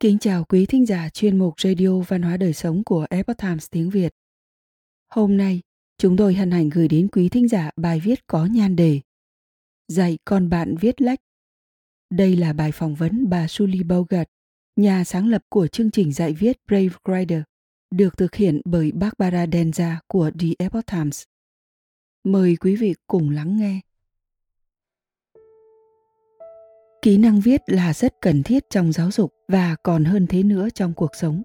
Kính chào quý thính giả chuyên mục Radio Văn hóa Đời Sống của Epoch Times tiếng Việt. Hôm nay, chúng tôi hân hạnh gửi đến quý thính giả bài viết có nhan đề Dạy con bạn viết lách. Đây là bài phỏng vấn bà Julie Bogart, nhà sáng lập của chương trình dạy viết Brave Writer, được thực hiện bởi Barbara Denza của The Epoch Times. Mời quý vị cùng lắng nghe. Kỹ năng viết là rất cần thiết trong giáo dục và còn hơn thế nữa trong cuộc sống.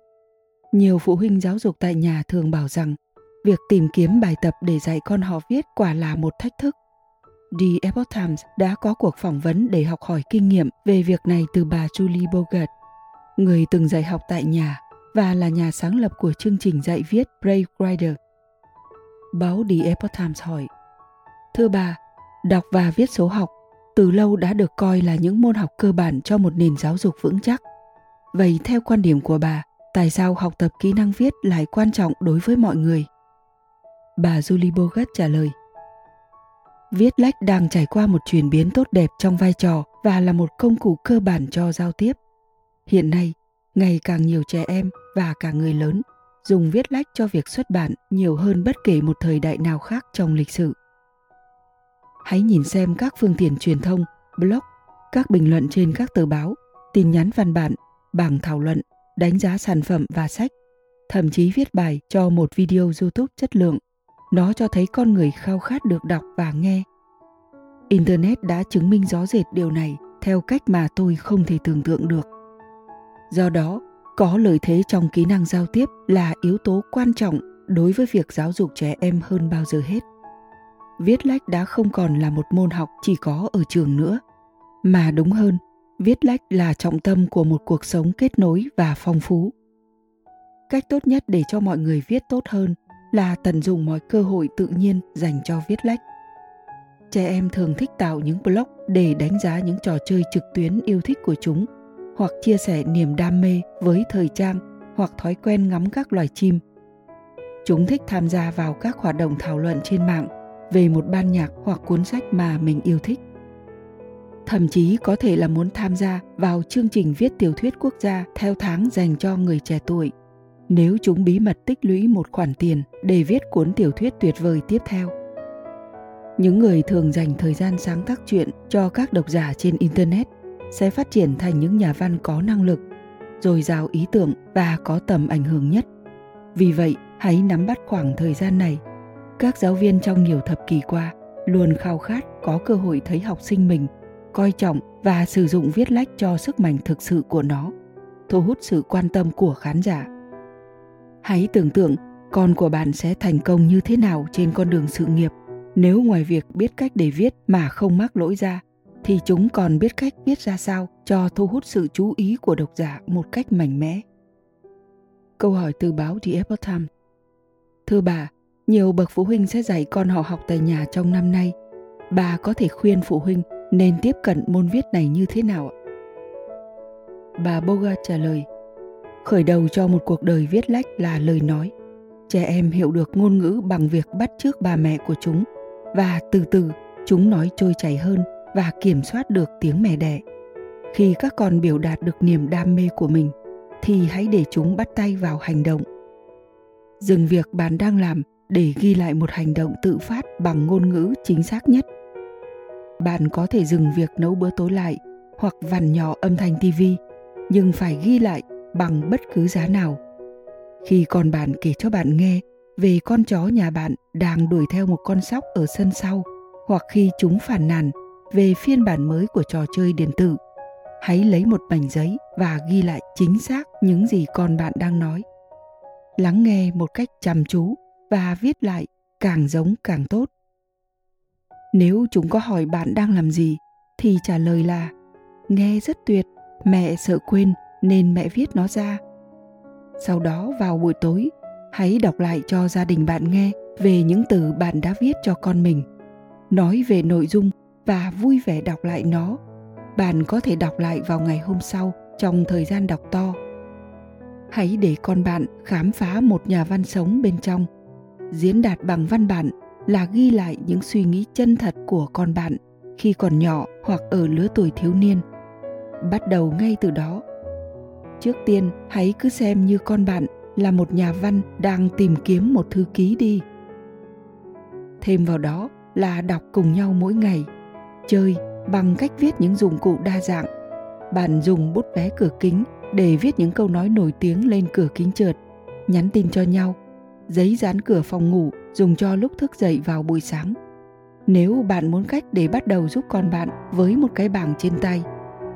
Nhiều phụ huynh giáo dục tại nhà thường bảo rằng việc tìm kiếm bài tập để dạy con họ viết quả là một thách thức. The Epoch Times đã có cuộc phỏng vấn để học hỏi kinh nghiệm về việc này từ bà Julie Bogart, người từng dạy học tại nhà và là nhà sáng lập của chương trình dạy viết Brave Writer. Báo The Epoch Times hỏi, Thưa bà, đọc và viết số học từ lâu đã được coi là những môn học cơ bản cho một nền giáo dục vững chắc. Vậy theo quan điểm của bà, tại sao học tập kỹ năng viết lại quan trọng đối với mọi người? Bà Julie Bogart trả lời. Viết lách đang trải qua một chuyển biến tốt đẹp trong vai trò và là một công cụ cơ bản cho giao tiếp. Hiện nay, ngày càng nhiều trẻ em và cả người lớn dùng viết lách cho việc xuất bản nhiều hơn bất kể một thời đại nào khác trong lịch sử hãy nhìn xem các phương tiện truyền thông, blog, các bình luận trên các tờ báo, tin nhắn văn bản, bảng thảo luận, đánh giá sản phẩm và sách, thậm chí viết bài cho một video YouTube chất lượng. Nó cho thấy con người khao khát được đọc và nghe. Internet đã chứng minh rõ rệt điều này theo cách mà tôi không thể tưởng tượng được. Do đó, có lợi thế trong kỹ năng giao tiếp là yếu tố quan trọng đối với việc giáo dục trẻ em hơn bao giờ hết viết lách đã không còn là một môn học chỉ có ở trường nữa. Mà đúng hơn, viết lách là trọng tâm của một cuộc sống kết nối và phong phú. Cách tốt nhất để cho mọi người viết tốt hơn là tận dụng mọi cơ hội tự nhiên dành cho viết lách. Trẻ em thường thích tạo những blog để đánh giá những trò chơi trực tuyến yêu thích của chúng, hoặc chia sẻ niềm đam mê với thời trang hoặc thói quen ngắm các loài chim. Chúng thích tham gia vào các hoạt động thảo luận trên mạng về một ban nhạc hoặc cuốn sách mà mình yêu thích. Thậm chí có thể là muốn tham gia vào chương trình viết tiểu thuyết quốc gia theo tháng dành cho người trẻ tuổi, nếu chúng bí mật tích lũy một khoản tiền để viết cuốn tiểu thuyết tuyệt vời tiếp theo. Những người thường dành thời gian sáng tác chuyện cho các độc giả trên internet sẽ phát triển thành những nhà văn có năng lực, dồi dào ý tưởng và có tầm ảnh hưởng nhất. Vì vậy, hãy nắm bắt khoảng thời gian này các giáo viên trong nhiều thập kỷ qua luôn khao khát có cơ hội thấy học sinh mình, coi trọng và sử dụng viết lách cho sức mạnh thực sự của nó, thu hút sự quan tâm của khán giả. Hãy tưởng tượng con của bạn sẽ thành công như thế nào trên con đường sự nghiệp. Nếu ngoài việc biết cách để viết mà không mắc lỗi ra, thì chúng còn biết cách viết ra sao cho thu hút sự chú ý của độc giả một cách mạnh mẽ. Câu hỏi từ báo The Epoch Times. Thưa bà nhiều bậc phụ huynh sẽ dạy con họ học tại nhà trong năm nay. Bà có thể khuyên phụ huynh nên tiếp cận môn viết này như thế nào ạ? Bà Boga trả lời, khởi đầu cho một cuộc đời viết lách là lời nói. Trẻ em hiểu được ngôn ngữ bằng việc bắt chước bà mẹ của chúng và từ từ chúng nói trôi chảy hơn và kiểm soát được tiếng mẹ đẻ. Khi các con biểu đạt được niềm đam mê của mình thì hãy để chúng bắt tay vào hành động. Dừng việc bạn đang làm để ghi lại một hành động tự phát bằng ngôn ngữ chính xác nhất. Bạn có thể dừng việc nấu bữa tối lại hoặc vằn nhỏ âm thanh tivi nhưng phải ghi lại bằng bất cứ giá nào. Khi con bạn kể cho bạn nghe về con chó nhà bạn đang đuổi theo một con sóc ở sân sau hoặc khi chúng phản nàn về phiên bản mới của trò chơi điện tử, hãy lấy một mảnh giấy và ghi lại chính xác những gì con bạn đang nói. Lắng nghe một cách chăm chú và viết lại, càng giống càng tốt. Nếu chúng có hỏi bạn đang làm gì, thì trả lời là, nghe rất tuyệt, mẹ sợ quên nên mẹ viết nó ra. Sau đó vào buổi tối, hãy đọc lại cho gia đình bạn nghe về những từ bạn đã viết cho con mình. Nói về nội dung và vui vẻ đọc lại nó, bạn có thể đọc lại vào ngày hôm sau trong thời gian đọc to. Hãy để con bạn khám phá một nhà văn sống bên trong diễn đạt bằng văn bản là ghi lại những suy nghĩ chân thật của con bạn khi còn nhỏ hoặc ở lứa tuổi thiếu niên. Bắt đầu ngay từ đó. Trước tiên, hãy cứ xem như con bạn là một nhà văn đang tìm kiếm một thư ký đi. Thêm vào đó là đọc cùng nhau mỗi ngày, chơi bằng cách viết những dụng cụ đa dạng. Bạn dùng bút vé cửa kính để viết những câu nói nổi tiếng lên cửa kính trượt nhắn tin cho nhau giấy dán cửa phòng ngủ dùng cho lúc thức dậy vào buổi sáng nếu bạn muốn cách để bắt đầu giúp con bạn với một cái bảng trên tay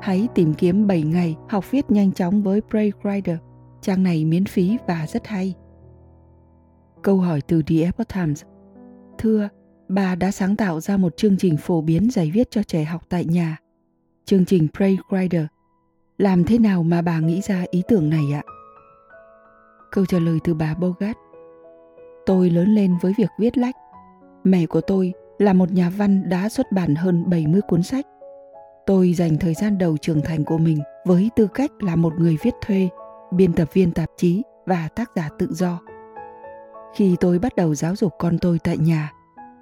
hãy tìm kiếm 7 ngày học viết nhanh chóng với Bray Writer. Trang này miễn phí và rất hay. Câu hỏi từ The Epoch Times Thưa, bà đã sáng tạo ra một chương trình phổ biến giải viết cho trẻ học tại nhà. Chương trình Pray Writer. Làm thế nào mà bà nghĩ ra ý tưởng này ạ? Câu trả lời từ bà Bogart. Tôi lớn lên với việc viết lách. Mẹ của tôi là một nhà văn đã xuất bản hơn 70 cuốn sách. Tôi dành thời gian đầu trưởng thành của mình với tư cách là một người viết thuê, biên tập viên tạp chí và tác giả tự do. Khi tôi bắt đầu giáo dục con tôi tại nhà,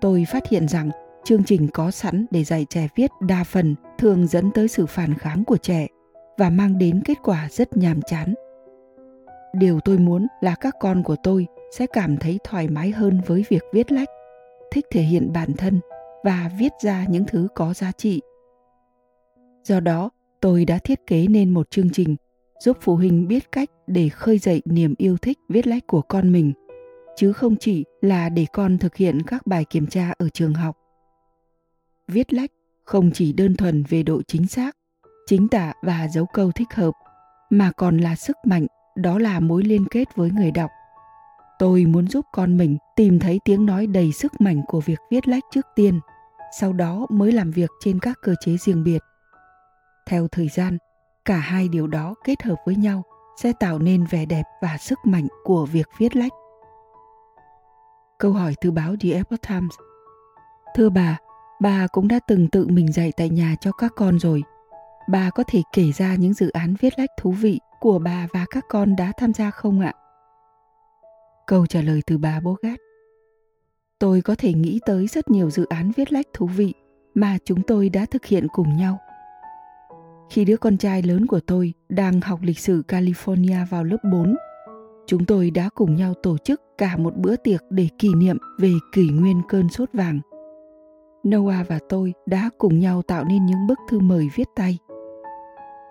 tôi phát hiện rằng chương trình có sẵn để dạy trẻ viết đa phần thường dẫn tới sự phản kháng của trẻ và mang đến kết quả rất nhàm chán. Điều tôi muốn là các con của tôi sẽ cảm thấy thoải mái hơn với việc viết lách, thích thể hiện bản thân và viết ra những thứ có giá trị. Do đó, tôi đã thiết kế nên một chương trình giúp phụ huynh biết cách để khơi dậy niềm yêu thích viết lách của con mình chứ không chỉ là để con thực hiện các bài kiểm tra ở trường học. Viết lách không chỉ đơn thuần về độ chính xác, chính tả và dấu câu thích hợp, mà còn là sức mạnh, đó là mối liên kết với người đọc. Tôi muốn giúp con mình tìm thấy tiếng nói đầy sức mạnh của việc viết lách trước tiên, sau đó mới làm việc trên các cơ chế riêng biệt. Theo thời gian, cả hai điều đó kết hợp với nhau sẽ tạo nên vẻ đẹp và sức mạnh của việc viết lách. Câu hỏi từ báo The Epoch Times. Thưa bà, bà cũng đã từng tự mình dạy tại nhà cho các con rồi. Bà có thể kể ra những dự án viết lách thú vị của bà và các con đã tham gia không ạ? Câu trả lời từ bà Bogart. Tôi có thể nghĩ tới rất nhiều dự án viết lách thú vị mà chúng tôi đã thực hiện cùng nhau. Khi đứa con trai lớn của tôi đang học lịch sử California vào lớp 4 chúng tôi đã cùng nhau tổ chức cả một bữa tiệc để kỷ niệm về kỷ nguyên cơn sốt vàng. Noah và tôi đã cùng nhau tạo nên những bức thư mời viết tay.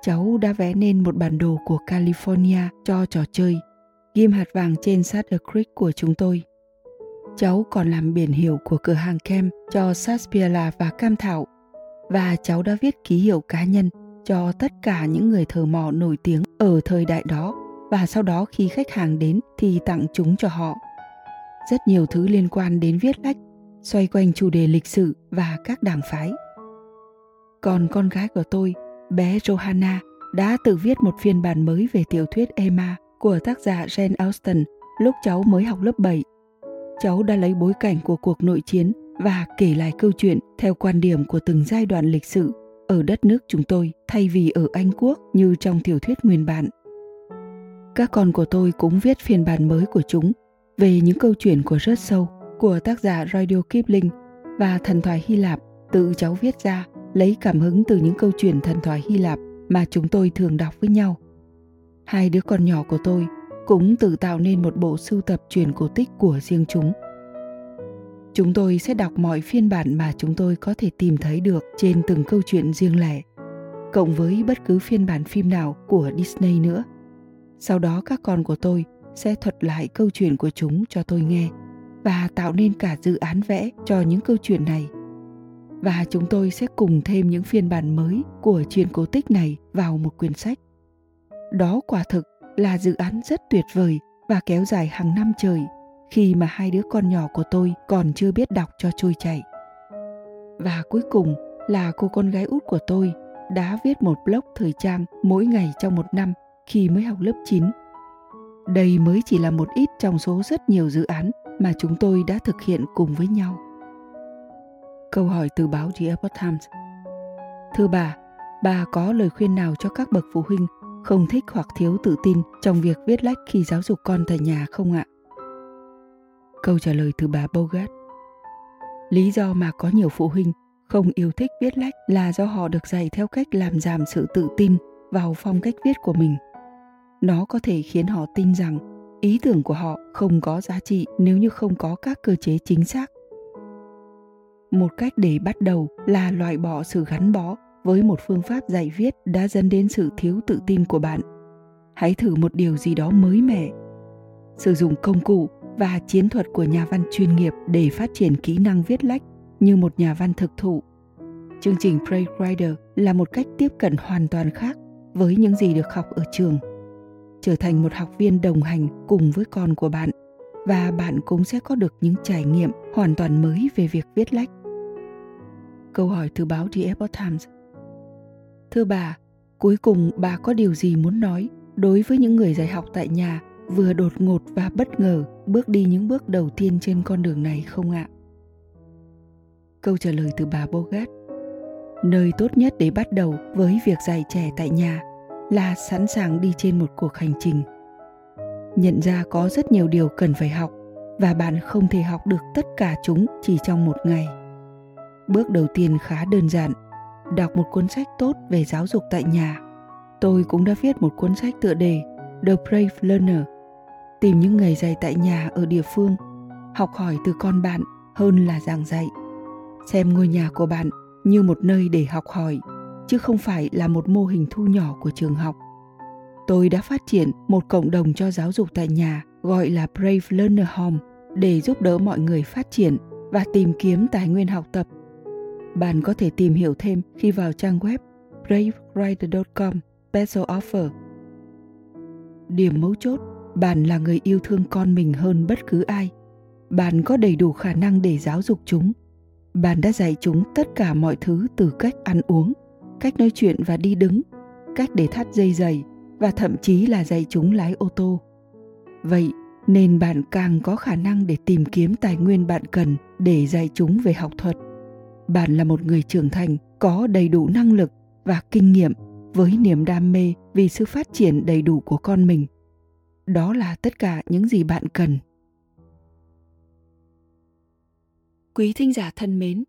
Cháu đã vẽ nên một bản đồ của California cho trò chơi, ghim hạt vàng trên Sutter Creek của chúng tôi. Cháu còn làm biển hiệu của cửa hàng kem cho Sarsaparilla và Cam Thảo và cháu đã viết ký hiệu cá nhân cho tất cả những người thợ mỏ nổi tiếng ở thời đại đó và sau đó khi khách hàng đến thì tặng chúng cho họ. Rất nhiều thứ liên quan đến viết lách, xoay quanh chủ đề lịch sử và các đảng phái. Còn con gái của tôi, bé Johanna, đã tự viết một phiên bản mới về tiểu thuyết Emma của tác giả Jane Austen lúc cháu mới học lớp 7. Cháu đã lấy bối cảnh của cuộc nội chiến và kể lại câu chuyện theo quan điểm của từng giai đoạn lịch sử ở đất nước chúng tôi thay vì ở Anh Quốc như trong tiểu thuyết nguyên bản các con của tôi cũng viết phiên bản mới của chúng về những câu chuyện của rất sâu của tác giả Radio Kipling và thần thoại Hy Lạp tự cháu viết ra lấy cảm hứng từ những câu chuyện thần thoại Hy Lạp mà chúng tôi thường đọc với nhau. Hai đứa con nhỏ của tôi cũng tự tạo nên một bộ sưu tập truyền cổ tích của riêng chúng. Chúng tôi sẽ đọc mọi phiên bản mà chúng tôi có thể tìm thấy được trên từng câu chuyện riêng lẻ, cộng với bất cứ phiên bản phim nào của Disney nữa – sau đó các con của tôi sẽ thuật lại câu chuyện của chúng cho tôi nghe và tạo nên cả dự án vẽ cho những câu chuyện này và chúng tôi sẽ cùng thêm những phiên bản mới của chuyện cổ tích này vào một quyển sách đó quả thực là dự án rất tuyệt vời và kéo dài hàng năm trời, khi mà hai đứa con nhỏ của tôi còn chưa biết đọc cho trôi chảy và cuối cùng là cô con gái út của tôi đã viết một blog thời trang mỗi ngày trong một năm khi mới học lớp 9. Đây mới chỉ là một ít trong số rất nhiều dự án mà chúng tôi đã thực hiện cùng với nhau. Câu hỏi từ báo The Epoch Times. Thưa bà, bà có lời khuyên nào cho các bậc phụ huynh không thích hoặc thiếu tự tin trong việc viết lách khi giáo dục con tại nhà không ạ? Câu trả lời từ bà Bogart Lý do mà có nhiều phụ huynh không yêu thích viết lách là do họ được dạy theo cách làm giảm sự tự tin vào phong cách viết của mình. Nó có thể khiến họ tin rằng ý tưởng của họ không có giá trị nếu như không có các cơ chế chính xác một cách để bắt đầu là loại bỏ sự gắn bó với một phương pháp dạy viết đã dẫn đến sự thiếu tự tin của bạn. Hãy thử một điều gì đó mới mẻ. Sử dụng công cụ và chiến thuật của nhà văn chuyên nghiệp để phát triển kỹ năng viết lách như một nhà văn thực thụ. Chương trình Pray Writer là một cách tiếp cận hoàn toàn khác với những gì được học ở trường. Trở thành một học viên đồng hành cùng với con của bạn, và bạn cũng sẽ có được những trải nghiệm hoàn toàn mới về việc viết lách. Câu hỏi từ báo The Epoch Times. Thưa bà, cuối cùng bà có điều gì muốn nói đối với những người dạy học tại nhà vừa đột ngột và bất ngờ bước đi những bước đầu tiên trên con đường này không ạ? Câu trả lời từ bà Bogart. Nơi tốt nhất để bắt đầu với việc dạy trẻ tại nhà là sẵn sàng đi trên một cuộc hành trình. Nhận ra có rất nhiều điều cần phải học và bạn không thể học được tất cả chúng chỉ trong một ngày bước đầu tiên khá đơn giản đọc một cuốn sách tốt về giáo dục tại nhà tôi cũng đã viết một cuốn sách tựa đề the brave learner, tìm những người dạy tại nhà ở địa phương, học hỏi từ con bạn hơn là giảng dạy xem ngôi nhà của bạn như một nơi để học hỏi, chứ không phải là một mô hình thu nhỏ của trường học. Tôi đã phát triển một cộng đồng cho giáo dục tại nhà, gọi là Brave Learner Home, để giúp đỡ mọi người phát triển và tìm kiếm tài nguyên học tập. Bạn có thể tìm hiểu thêm khi vào trang web bravewriter.com special offer. Điểm mấu chốt, bạn là người yêu thương con mình hơn bất cứ ai. Bạn có đầy đủ khả năng để giáo dục chúng. Bạn đã dạy chúng tất cả mọi thứ từ cách ăn uống, cách nói chuyện và đi đứng, cách để thắt dây giày và thậm chí là dạy chúng lái ô tô. Vậy nên bạn càng có khả năng để tìm kiếm tài nguyên bạn cần để dạy chúng về học thuật. Bạn là một người trưởng thành có đầy đủ năng lực và kinh nghiệm với niềm đam mê vì sự phát triển đầy đủ của con mình. Đó là tất cả những gì bạn cần. Quý thính giả thân mến,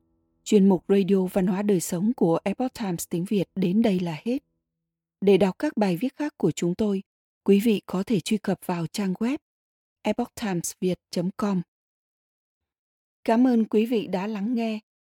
Chuyên mục Radio Văn hóa Đời Sống của Epoch Times tiếng Việt đến đây là hết. Để đọc các bài viết khác của chúng tôi, quý vị có thể truy cập vào trang web epochtimesviet.com. Cảm ơn quý vị đã lắng nghe,